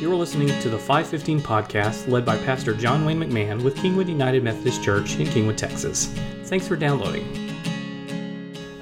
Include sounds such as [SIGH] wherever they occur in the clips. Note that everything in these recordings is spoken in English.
You're listening to the 515 podcast led by Pastor John Wayne McMahon with Kingwood United Methodist Church in Kingwood, Texas. Thanks for downloading.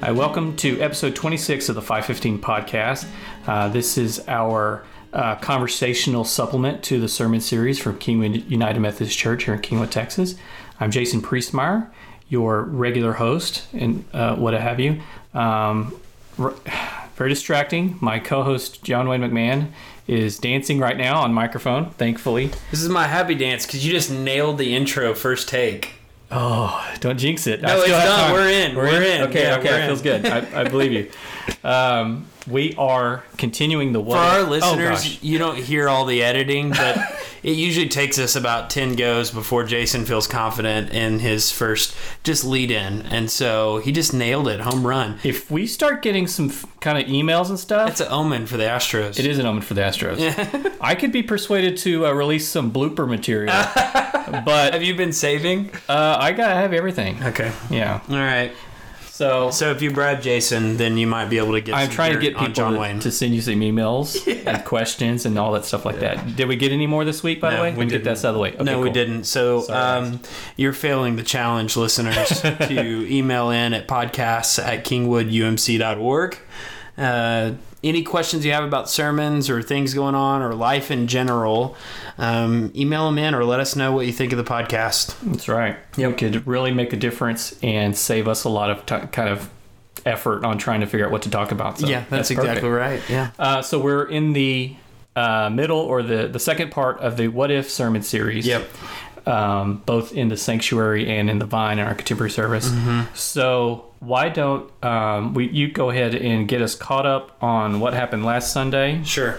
Hi, welcome to episode 26 of the 515 podcast. Uh, this is our uh, conversational supplement to the sermon series from Kingwood United Methodist Church here in Kingwood, Texas. I'm Jason Priestmeyer, your regular host and uh, what have you. Um, [SIGHS] very distracting. My co-host John Wayne McMahon is dancing right now on microphone. Thankfully. This is my happy dance because you just nailed the intro first take. Oh, don't jinx it. No, it's done. We're in. We're in. Okay, Yeah, okay, we're it feels good. I, I believe you. Um, we are continuing the For our oh, listeners, you don't hear all the editing, but it usually takes us about 10 goes before Jason feels confident in his first just lead in. And so he just nailed it. Home run. if we start getting some f- kind of emails and stuff, it's an omen for the Astros. it is an omen for the Astros. [LAUGHS] I could be persuaded to uh, release some blooper material, [LAUGHS] but Have you been saving? uh, I gotta have everything. Okay. Yeah. All right. So So if you bribe Jason, then you might be able to get I'm some trying to get people John to, Wayne. to send you some emails [LAUGHS] and questions and all that stuff like that. Did we get any more this week? By the way, we we get didn't. that out of the way. Okay, no, we didn't. So um, you're failing the challenge, listeners, [LAUGHS] to email in at podcasts at kingwoodumc.org. Uh, any questions you have about sermons or things going on or life in general, um, email them in or let us know what you think of the podcast. That's right. Yeah, we could really make a difference and save us a lot of t- kind of effort on trying to figure out what to talk about. So yeah, that's, perfect. exactly right. Yeah. Uh, so we're in the uh, middle or the the second part of the What If sermon series. Yep. Um, both in the sanctuary and in the vine in our contemporary service. Mm-hmm. So why don't um, we? You go ahead and get us caught up on what happened last Sunday, Sure.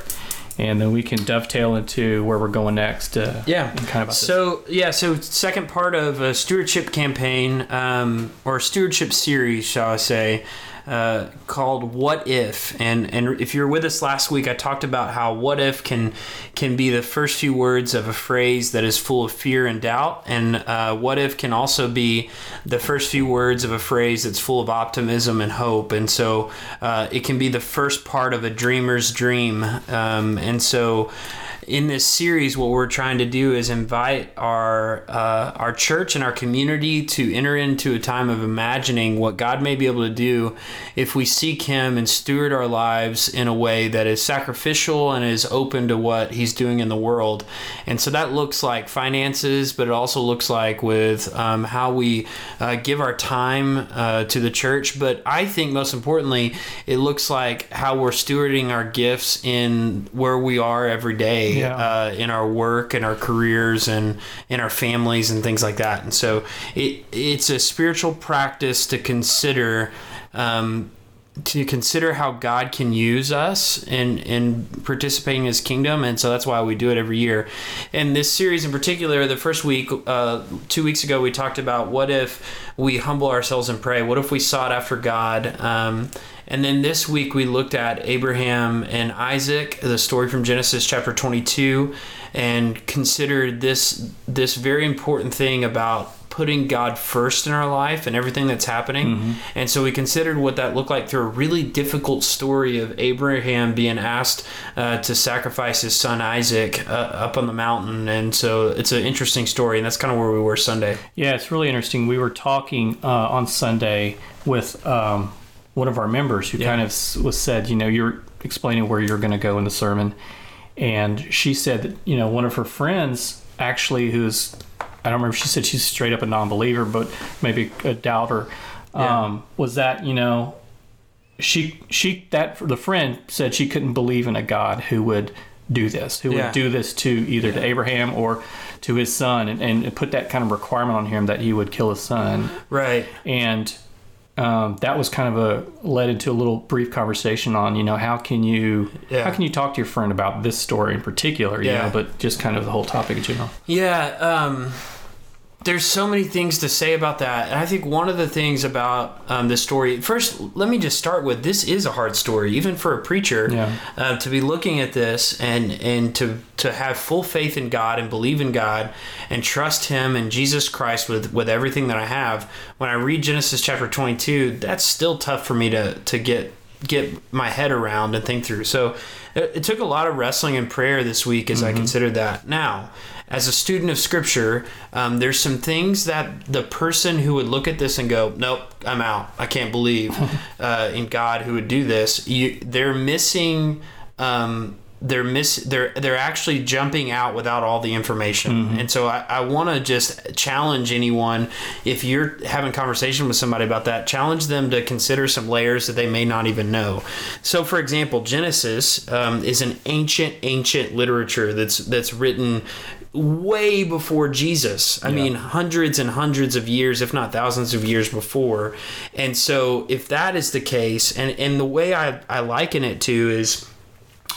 and then we can dovetail into where we're going next. Uh, Yeah. kind of about this. So yeah, so second part of a stewardship campaign um, or stewardship series, shall I say, uh, called "What If." And and if you were with us last week, I talked about how "What If" can can be the first few words of a phrase that is full of fear and doubt, and uh, "What If" can also be the first few words of a phrase that's full of optimism and hope. And so uh, it can be the first part of a dreamer's dream. Um, and so in this series, what we're trying to do is invite our uh, our church and our community to enter into a time of imagining what God may be able to do if we seek Him and steward our lives in a way that is sacrificial and is open to what He's doing in the world. And so that looks like finances, but it also looks like with um, how we uh, give our time uh, to the church. But I think most importantly, it looks like how we're stewarding our gifts in where we are every day Yeah. uh, in our work and our careers and in our families and things like that. And so it it's a spiritual practice to consider. Um, to consider how God can use us in in participating in His kingdom, and so that's why we do it every year. And this series in particular, the first week, uh, two weeks ago, we talked about what if we humble ourselves and pray. What if we sought after God? Um, and then this week we looked at Abraham and Isaac, the story from Genesis chapter 22, and considered this this very important thing about putting God first in our life and everything that's happening. And so we considered what that looked like through a really difficult story of Abraham being asked uh, to sacrifice his son Isaac uh, up on the mountain. And so it's an interesting story, and that's kind of where we were Sunday. Yeah, it's really interesting. We were talking uh, on Sunday with um, one of our members who Yeah. kind of was said, you know, you're explaining where you're going to go in the sermon, and she said that you know one of her friends actually who's I don't remember. She said she's straight up a non-believer, but maybe a doubter. Yeah. Um, was that you know she she that the friend said she couldn't believe in a God who would do this, who Yeah. would do this to either to Abraham or to his son, and, and put that kind of requirement on him that he would kill his son, Right. and um, that was kind of a led into a little brief conversation on you know how can you Yeah. how can you talk to your friend about this story in particular, you Yeah. know, but just kind of the whole topic in general. Yeah, um, there's so many things to say about that. And I think one of the things about um, this story, first, let me just start with this is a hard story, even for a preacher, Yeah. uh, to be looking at this and, and to, to have full faith in God and believe in God and trust Him and Jesus Christ with, with everything that I have. When I read Genesis chapter 22, that's still tough for me to, to get get my head around and think through. So it, it took a lot of wrestling and prayer this week as I considered that. Now, as a student of Scripture, um, there's some things that the person who would look at this and go, "Nope, I'm out. I can't believe [LAUGHS] uh, in God who would do this." You, they're missing. Um, they're miss they're they're actually jumping out without all the information. And so i, I want to just challenge anyone if you're having conversation with somebody about that challenge them to consider some layers that they may not even know. So for example genesis um, is an ancient ancient literature that's that's written way before jesus. I mean hundreds and hundreds of years if not thousands of years before. And so if that is the case and and the way i i liken it to is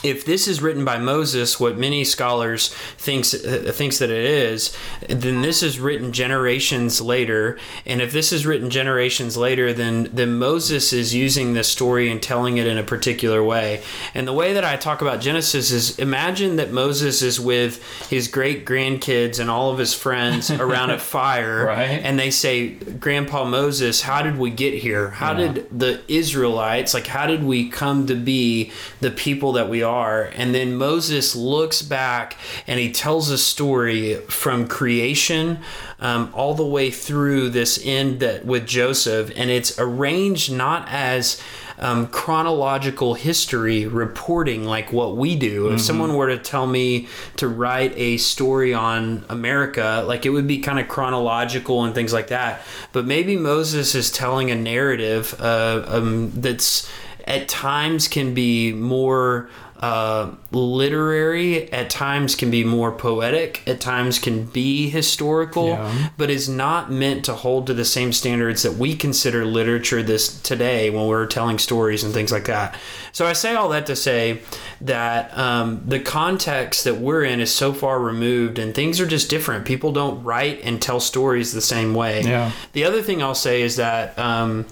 if this is written by Moses, what many scholars thinks uh, thinks that it is, then this is written generations later. And if this is written generations later, then then Moses is using this story and telling it in a particular way. And the way that I talk about Genesis is imagine that Moses is with his great grandkids and all of his friends [LAUGHS] around a fire, Right. and they say, "Grandpa Moses, how did we get here? How Yeah. did the Israelites like? How did we come to be the people that we are?" And then Moses looks back and he tells a story from creation um, all the way through this end that with Joseph, and it's arranged not as um, chronological history reporting like what we do. If someone were to tell me to write a story on America, like it would be kind of chronological and things like that. But maybe Moses is telling a narrative uh, um, that's at times can be more uh, literary, at times can be more poetic, at times can be historical, Yeah. but is not meant to hold to the same standards that we consider literature this today when we're telling stories and things like that. So I say all that to say that um, the context that we're in is so far removed and things are just different. People don't write and tell stories the same way. Yeah. The other thing I'll say is that um,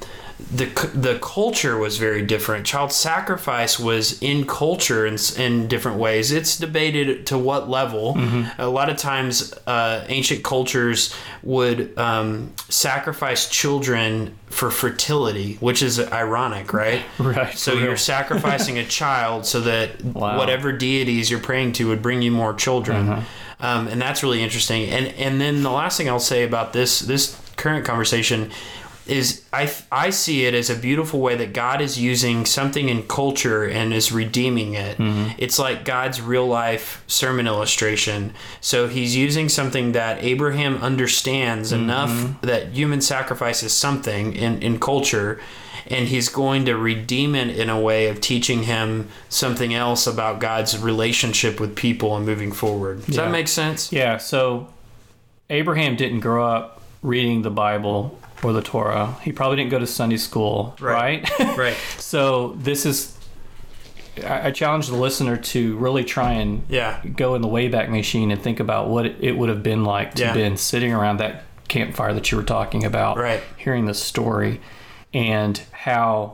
the the culture was very different. Child sacrifice was in culture in, in different ways. It's debated to what level. A lot of times, uh, ancient cultures would um, sacrifice children for fertility, which is ironic, right? [LAUGHS] Right, So you're sacrificing a [LAUGHS] child so that Wow. whatever deities you're praying to would bring you more children. Uh-huh. Um, and that's really interesting. And and then the last thing I'll say about this this current conversation is I I see it as a beautiful way that God is using something in culture and is redeeming it. Mm-hmm. It's like God's real life sermon illustration. So he's using something that Abraham understands mm-hmm. enough that human sacrifice is something in, in culture and he's going to redeem it in a way of teaching him something else about God's relationship with people and moving forward. Does Yeah. that make sense? Yeah, so Abraham didn't grow up reading the Bible or the Torah. He probably didn't go to Sunday school, Right. right? [LAUGHS] Right. so this is I I challenge the listener to really try and Yeah. go in the Wayback Machine and think about what it- it would have been like to Yeah. been sitting around that campfire that you were talking about, Right. hearing the story, and how,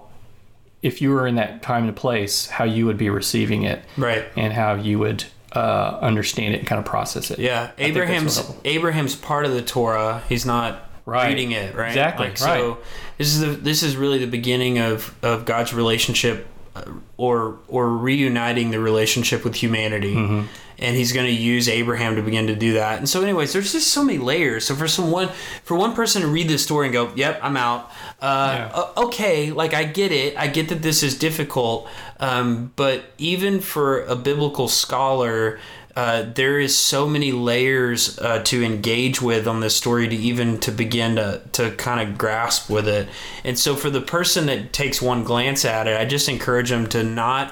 if you were in that time and place, how you would be receiving it, Right. and how you would uh, understand it and kind of process it. Yeah, Abraham's Abraham's part of the Torah. He's not Right. reading it, right? Exactly, Like, So this is the this is really the beginning of of God's relationship, uh, or or reuniting the relationship with humanity. Mm-hmm. And he's going to use Abraham to begin to do that. And so, anyways, there's just so many layers. So for someone, for one person to read this story and go, "Yep, I'm out." Uh, Yeah. okay, like I get it. I get that this is difficult. Um, but even for a biblical scholar, uh, there is so many layers uh, to engage with on this story to even to begin to, to kind of grasp with it. And so for the person that takes one glance at it, I just encourage them to not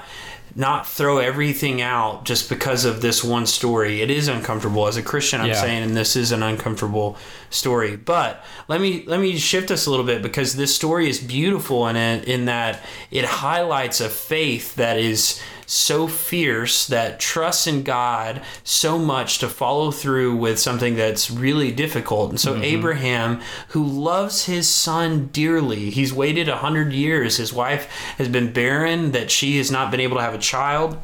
not throw everything out just because of this one story. It is uncomfortable as a Christian. I'm Yeah. saying, and this is an uncomfortable story. But let me let me shift us a little bit because this story is beautiful in it in that it highlights a faith that is so fierce that trusts in God so much to follow through with something that's really difficult. And so mm-hmm. Abraham, who loves his son dearly, he's waited a hundred years. His wife has been barren, that she has not been able to have a child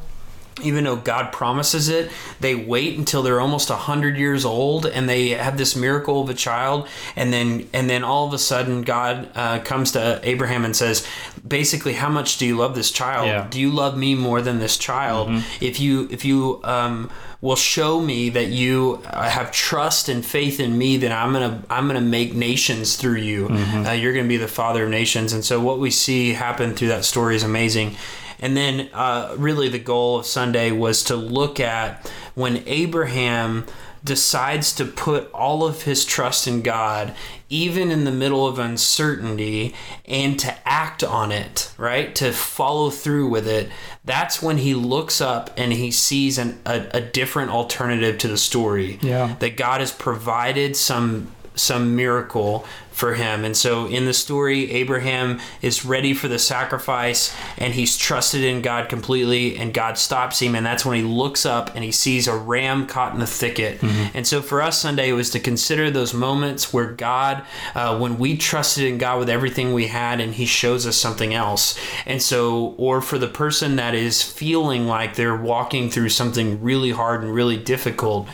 even though God promises it, they wait until they're almost hundred years old and they have this miracle of a child, and then and then all of a sudden God uh, comes to Abraham and says, basically, how much do you love this child? Yeah. Do you love me more than this child? If you if you um, will show me that you uh, have trust and faith in me, then I'm gonna I'm gonna make nations through you. Uh, you're gonna be the father of nations. And so what we see happen through that story is amazing. And then, uh, really, the goal of Sunday was to look at when Abraham decides to put all of his trust in God, even in the middle of uncertainty, and to act on it, right? To follow through with it. That's when he looks up and he sees an, a, a different alternative to the story. Yeah. That God has provided some some miracle for him. And so in the story, Abraham is ready for the sacrifice and he's trusted in God completely, and God stops him. And that's when he looks up and he sees a ram caught in the thicket. And so for us, Sunday was to consider those moments where God, uh, when we trusted in God with everything we had, and he shows us something else. And so, or for the person that is feeling like they're walking through something really hard and really difficult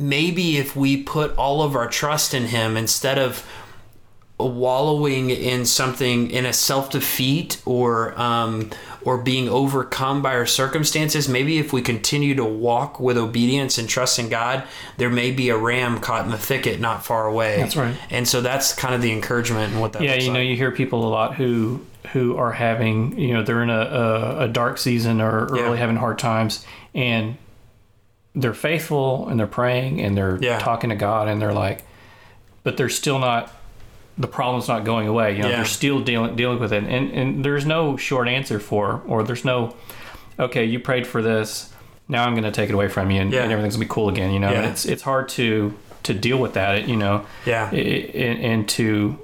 maybe if we put all of our trust in him instead of wallowing in something in a self-defeat or um, or being overcome by our circumstances maybe if we continue to walk with obedience and trust in god there may be a ram caught in the thicket not far away That's right. and so that's kind of the encouragement and what that yeah, you know, like. you hear people a lot who who are having, you know, they're in a, a, a dark season or, or Yeah. really having hard times, and they're faithful and they're praying and they're Yeah. talking to God and they're like, but they're still not. The problem's not going away. You know, Yeah. they're still dealing dealing with it, and and there's no short answer for, or there's no, okay, you prayed for this, now I'm going to take it away from you, and, Yeah. and everything's gonna be cool again. You know, and it's it's hard to to deal with that. You know, yeah i- i- and, and to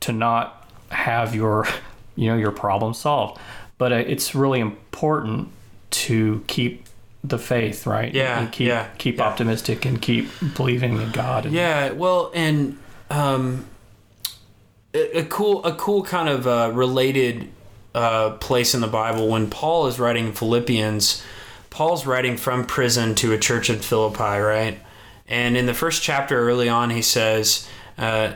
to not have your [LAUGHS] you know your problem solved but uh, it's really important to keep the faith right Yeah, and keep yeah, keep yeah. optimistic and keep believing in god and, Yeah, well, and um, a, a cool, a cool kind of uh, related uh, place in the Bible when Paul is writing Philippians. Paul's writing from prison to a church in Philippi, right? And in the first chapter, early on, he says, uh,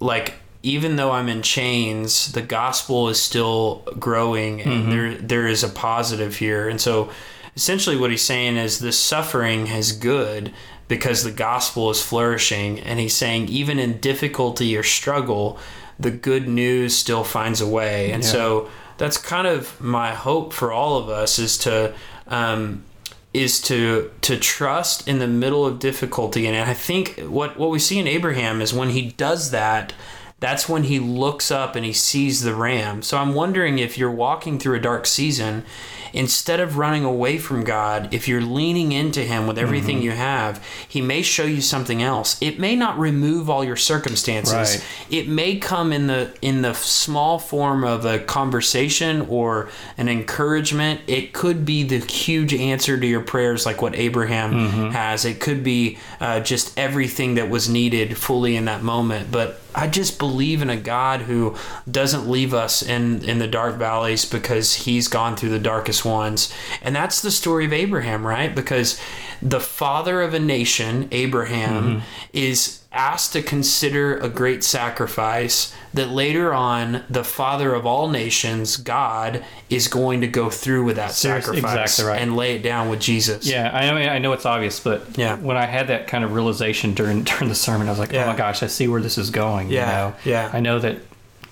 like, even though I'm in chains, the gospel is still growing, and there there is a positive here. And so, essentially, what he's saying is this suffering is good because the gospel is flourishing. And he's saying, even in difficulty or struggle, the good news still finds a way. And Yeah. so, that's kind of my hope for all of us is to. Um, is to to trust in the middle of difficulty and I think what what we see in Abraham is when he does that that's when he looks up and he sees the ram. So I'm wondering if you're walking through a dark season instead of running away from God, if you're leaning into him with everything Mm-hmm. you have, he may show you something else. It may not remove all your circumstances. Right. It may come in the in the small form of a conversation or an encouragement. It could be the huge answer to your prayers, like what Abraham Mm-hmm. has. It could be uh, just everything that was needed fully in that moment. But I just believe in a God who doesn't leave us in in the dark valleys because He's gone through the darkest ones, and that's the story of Abraham, right? Because the father of a nation, Abraham, mm-hmm. is asked to consider a great sacrifice that later on the father of all nations god is going to go through with that Seriously, sacrifice exactly right. and lay it down with jesus yeah i mean i know it's obvious but Yeah. when i had that kind of realization during [LAUGHS] during the sermon i was like Yeah. oh my gosh i see where this is going Yeah, you know yeah. i know that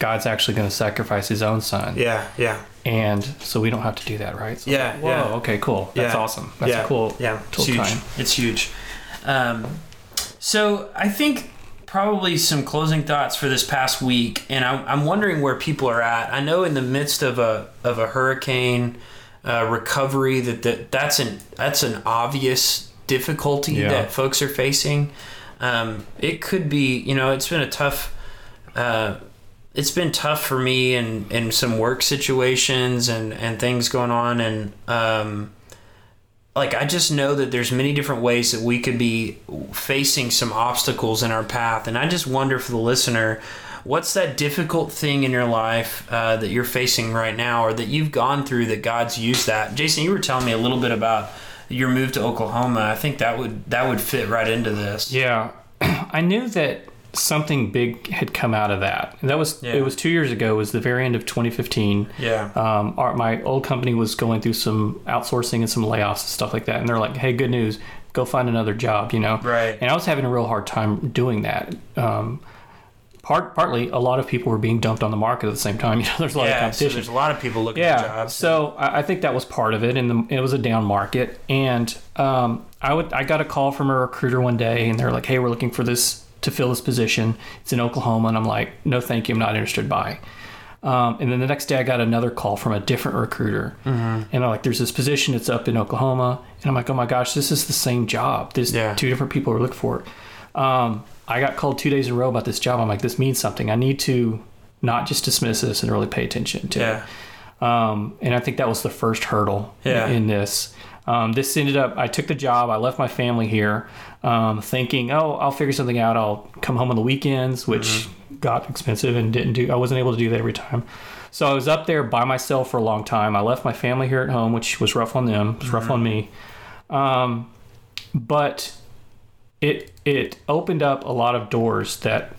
god's actually going to sacrifice his own son yeah yeah and so we don't have to do that right so Yeah, whoa yeah. okay cool that's Yeah. awesome that's yeah. cool yeah it's huge time it's huge um, so i think probably some closing thoughts for this past week and I'm, I'm wondering where people are at i know in the midst of a of a hurricane uh, recovery that, that that's an that's an obvious difficulty Yeah. that folks are facing um, it could be you know it's been a tough uh, it's been tough for me in, in some work situations and, and things going on and um, like I just know that there's many different ways that we could be facing some obstacles in our path and I just wonder for the listener what's that difficult thing in your life uh, that you're facing right now, or that you've gone through that God's used that? Jason, you were telling me a little bit about your move to Oklahoma. I think that would that would fit right into this. Yeah, [CLEARS THROAT] I knew that something big had come out of that. That was Yeah. it was two years ago. It was the very end of 2015. Yeah. Um, our, my old company was going through some outsourcing and some layoffs and stuff like that, and they're like, "Hey, good news, go find another job," you know. Right. And I was having a real hard time doing that. Um, part partly, a lot of people were being dumped on the market at the same time. [LAUGHS] You know, there's a lot of Yeah. So competition. there's a lot of people looking for Yeah. jobs. So I, I think that was part of it, and the, it was a down market. And um, I would I got a call from a recruiter one day, and they're like, "Hey, we're looking for this to fill this position. It's in Oklahoma," and I'm like, "No, thank you. I'm not interested." Bye. Um, and then the next day, I got another call from a different recruiter, and I'm like, "There's this position. It's up in Oklahoma," and I'm like, "Oh my gosh, this is the same job. There's Yeah. two different people who are looking for it." Um, I got called two days in a row about this job. I'm like, "This means something. I need to not just dismiss this and really pay attention to it." Um, and I think that was the first hurdle Yeah. in this. Um, this ended up, I took the job, I left my family here, um, thinking, oh, I'll figure something out. I'll come home on the weekends, which got expensive and didn't do, I wasn't able to do that every time. So I was up there by myself for a long time. I left my family here at home, which was rough on them, it was rough on me. Um, but it, it opened up a lot of doors that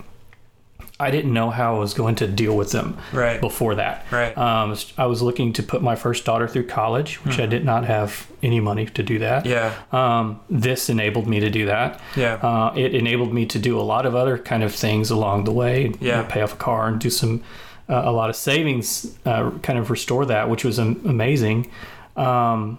I didn't know how I was going to deal with them Right. before that. Right. Um, I was looking to put my first daughter through college, which I did not have any money to do that. Mm-hmm. Yeah. Um, this enabled me to do that. Yeah. Uh, it enabled me to do a lot of other kind of things along the way. you Yeah. know, pay off a car and do some uh, a lot of savings. Uh, kind of restore that, which was am- amazing. Um,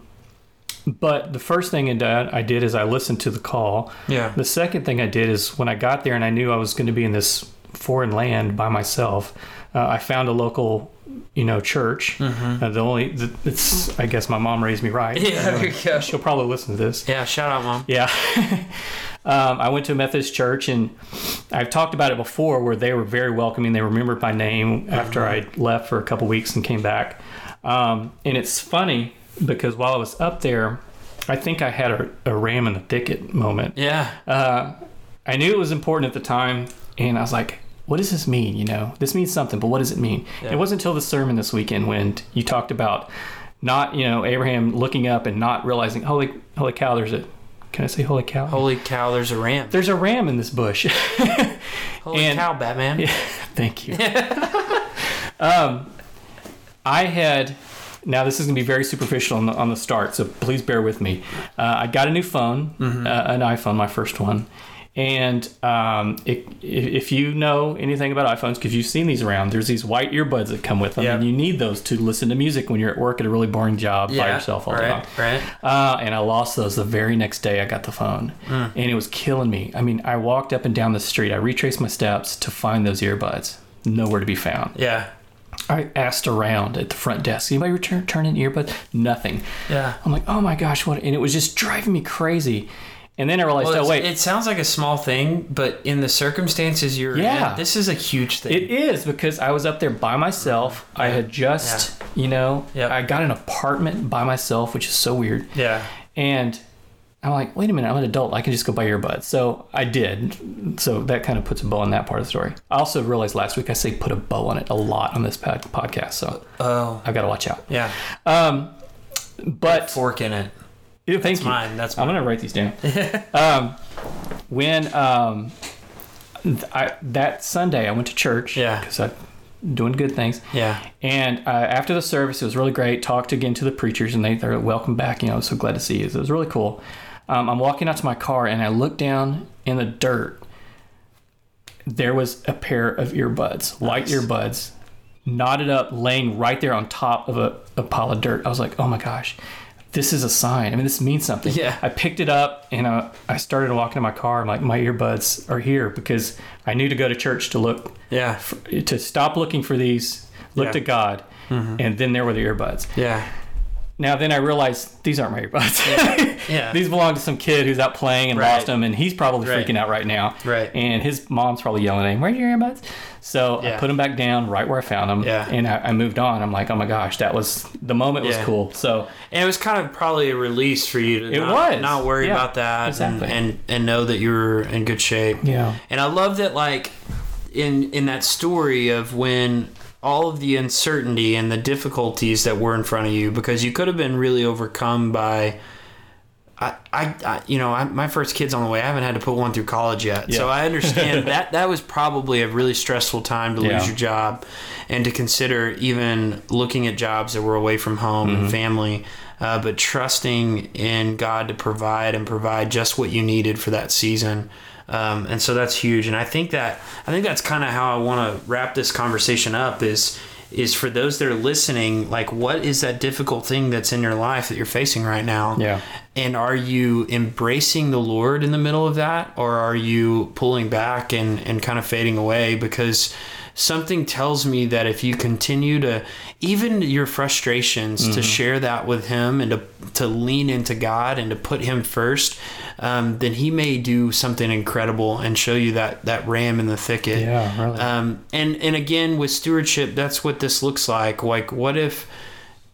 but the first thing I did, I did is I listened to the call. Yeah. The second thing I did is when I got there and I knew I was going to be in this foreign land by myself, uh, I found a local, you know, church. Uh, the only, it's, I guess my mom raised me right. Mm-hmm. [LAUGHS] Yeah, there you go. She'll probably listen to this. Yeah. Shout out, mom. Yeah. [LAUGHS] um, I went to a Methodist church and I've talked about it before where they were very welcoming. They remembered my name after I left for a couple weeks and came back. Um, and it's funny because while I was up there, I think I had a, a ram in the thicket moment. Yeah. Uh, I knew it was important at the time, and I was like, what does this mean? You know, this means something, but what does it mean? Yeah. It wasn't until the sermon this weekend when you talked about not, you know, Abraham looking up and not realizing, holy, holy cow, there's a, can I say holy cow? Holy cow! There's a ram. There's a ram in this bush. [LAUGHS] Holy and- cow, Batman. [LAUGHS] Thank you. [LAUGHS] um, I had. Now this is going to be very superficial on the, on the start, so please bear with me. Uh, I got a new phone, Mm-hmm. uh, an iPhone, my first one, and um, it, if, if you know anything about iPhones, because you've seen these around, there's these white earbuds that come with them, Yeah. and you need those to listen to music when you're at work at a really boring job by yourself all day long. right, Right. Uh, and I lost those the very next day I got the phone. And it was killing me. I mean, I walked up and down the street. I retraced my steps to find those earbuds. Nowhere to be found. Yeah. I asked around at the front desk, anybody return turn in earbuds? Nothing. Yeah. I'm like, oh my gosh, what? And it was just driving me crazy. And then I realized, Well, oh wait, it sounds like a small thing, but in the circumstances you're Yeah. in, this is a huge thing. It is because I was up there by myself. I had just, you know, Yep. I got an apartment by myself, which is so weird. yeah. And I'm like, wait a minute, I'm an adult. I can just go buy earbuds. So I did. So that kind of puts a bow on that part of the story. I also realized last week I say put a bow on it a lot on this podcast. So Oh. I've got to watch out. Yeah. Um, but Fork in it. Yeah, thank That's you. mine. That's I'm mine. gonna write these down. [LAUGHS] um, when um, I, that Sunday I went to church. Yeah. because I'm doing good things. Yeah. And uh, after the service, it was really great. Talked again to the preachers, and they they're welcome back. You know, I was so glad to see you. It was really cool. Um, I'm walking out to my car, and I look down in the dirt. There was a pair of earbuds, white earbuds, knotted up, laying right there on top of a, a pile of dirt. I was like, oh my gosh, this is a sign. I mean, this means something. Yeah. I picked it up and uh, I started walking to my car. I'm like, my earbuds are here because I knew to go to church to look Yeah. to stop looking for these, look Yeah. to God, and then there were the earbuds. Yeah. Now then I realized these aren't my earbuds. [LAUGHS] Yeah. these belong to some kid who's out playing and Right. lost them, and he's probably Right. freaking out right now. Right. And his mom's probably yelling at him, "Where's your earbuds?" So I put them back down right where I found them. Yeah. And I, I moved on. I'm like, oh my gosh, that was the moment was cool. So And it was kind of probably a release for you to It not, was. not worry Yeah, about that exactly. and, and and know that you're in good shape. yeah, And I love that like in in that story of when all of the uncertainty and the difficulties that were in front of you because you could have been really overcome by I, I, I you know, I, my first kid's on the way. I haven't had to put one through college yet, so I understand [LAUGHS] that that was probably a really stressful time to Yeah. lose your job, and to consider even looking at jobs that were away from home Mm-hmm. and family, uh, but trusting in God to provide and provide just what you needed for that season. Um, and so that's huge, and I think that I think that's kind of how I want to wrap this conversation up. Is is for those that are listening, like what is that difficult thing that's in your life that you're facing right now? Yeah. And are you embracing the Lord in the middle of that, or are you pulling back and, and kind of fading away? Because something tells me that if you continue to, even your frustrations, to share that with Him and to, to lean into God and to put Him first, um, then He may do something incredible and show you that, that ram in the thicket. Yeah, really. Um, and and again with stewardship, that's what this looks like. Like, what if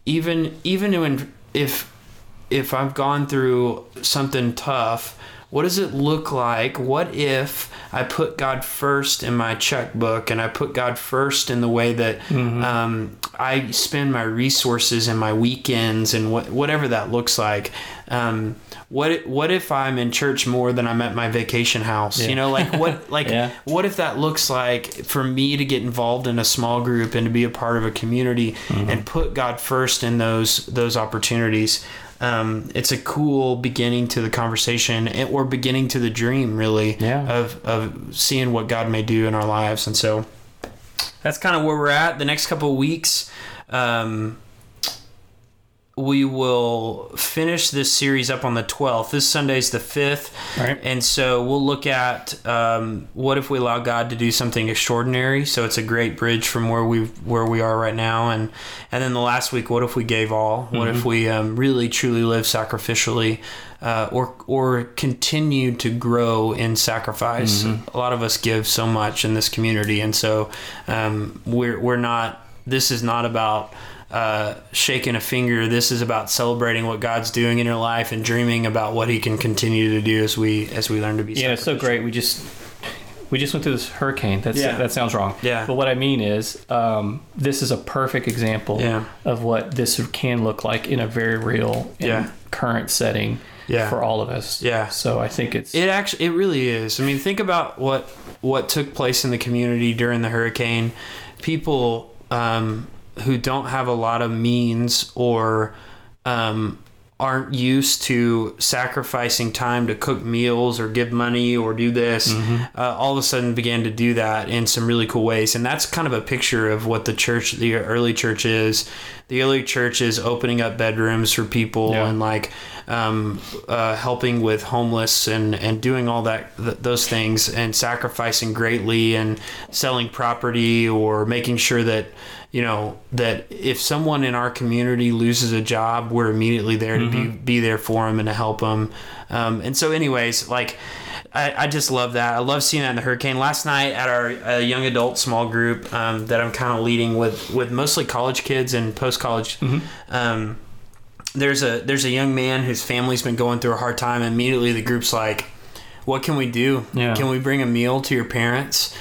even even when if if I've gone through something tough, what does it look like? What if I put God first in my checkbook and I put God first in the way that um, I spend my resources and my weekends and what, whatever that looks like? Um, what what if I'm in church more than I'm at my vacation house? Yeah. You know, like what [LAUGHS] like Yeah. what if that looks like for me to get involved in a small group and to be a part of a community Mm-hmm. and put God first in those those opportunities? Um, it's a cool beginning to the conversation or beginning to the dream, really, Yeah. of of seeing what God may do in our lives. And so that's kind of where we're at. The next couple of weeks. Um, we will finish this series up on the 12th. This Sunday's the 5th. Right. And so we'll look at um, what if we allow God to do something extraordinary. So it's a great bridge from where we where we are right now. And and then the last week, what if we gave all? What if we um, really truly live sacrificially, uh, or or continue to grow in sacrifice? A lot of us give so much in this community, and so um, we're we're not. This is not about uh, shaking a finger. This is about celebrating what God's doing in your life and dreaming about what He can continue to do as we as we learn to be. Yeah, it's so great. We just we just went through this hurricane. That's Yeah. that sounds wrong. Yeah. But what I mean is, um, this is a perfect example Yeah. of what this can look like in a very real and Yeah. current setting Yeah. for all of us. Yeah. So I think it's It actually, it really is. I mean, think about what what took place in the community during the hurricane. People um, who don't have a lot of means or um, aren't used to sacrificing time to cook meals or give money or do this, uh, all of a sudden began to do that in some really cool ways. And that's kind of a picture of what the church, the early church is. The early church is opening up bedrooms for people Yeah. and like um, uh, helping with homeless and, and doing all that th- those things and sacrificing greatly and selling property or making sure that you know that if someone in our community loses a job we're immediately there to be, be there for them and to help them um, and so anyways like I, I just love that. I love seeing that in the hurricane. Last night at our uh, young adult small group um, that I'm kind of leading with, with mostly college kids and post college. Um, there's a there's a young man whose family's been going through a hard time. And immediately the group's like, "What can we do? Yeah. Can we bring a meal to your parents?"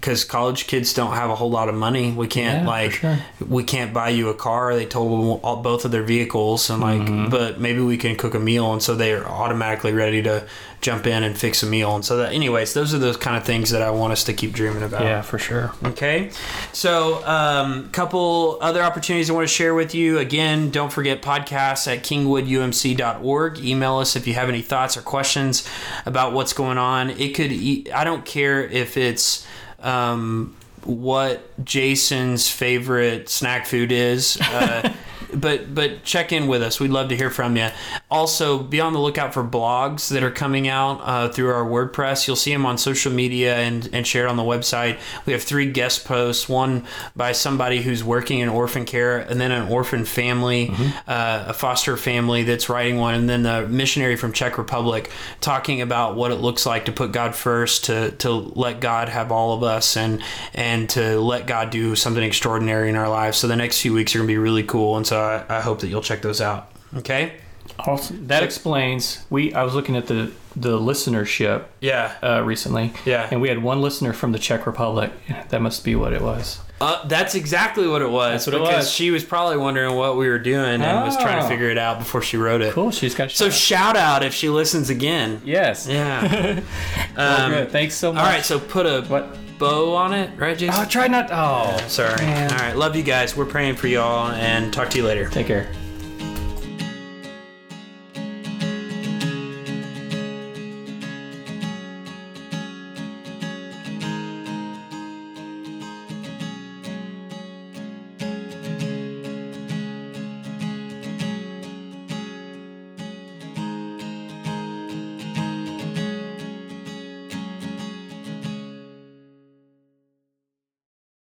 Because college kids don't have a whole lot of money. We can't Yeah, like sure. we can't buy you a car. They told all, both of their vehicles, and like, Mm-hmm. but maybe we can cook a meal, and so they are automatically ready to jump in and fix a meal. And so that, anyways, those are those kind of things that I want us to keep dreaming about. yeah, for sure. Okay. So, um, couple other opportunities I want to share with you. Again, don't forget podcasts at kingwoodumc.org. Email us if you have any thoughts or questions about what's going on. It could, e- I don't care if it's, um, what Jason's favorite snack food is. Uh, [LAUGHS] but but check in with us. We'd love to hear from you. Also, be on the lookout for blogs that are coming out uh, through our WordPress. You'll see them on social media and, and shared on the website. We have three guest posts one by somebody who's working in orphan care, and then an orphan family, uh, a foster family that's writing one, and then a missionary from Czech Republic talking about what it looks like to put God first, to, to let God have all of us, and, and to let God do something extraordinary in our lives. So the next few weeks are going to be really cool. And so I, I hope that you'll check those out. Okay? Awesome. That explains. We I was looking at the the listenership Yeah. uh, recently. Yeah. And we had one listener from the Czech Republic. That must be what it was. Uh, that's exactly what it was. That's what it because was. she was probably wondering what we were doing and was trying to Oh. figure it out before she wrote it. Cool. She's got. So shout out if she listens again. yes. Yeah. [LAUGHS] Um, good. Thanks so much. all right, so put a What? bow on it, right, Jason? Oh, try not. Oh, Sorry. man. All right, love you guys. We're praying for y'all and talk to you later. Take care.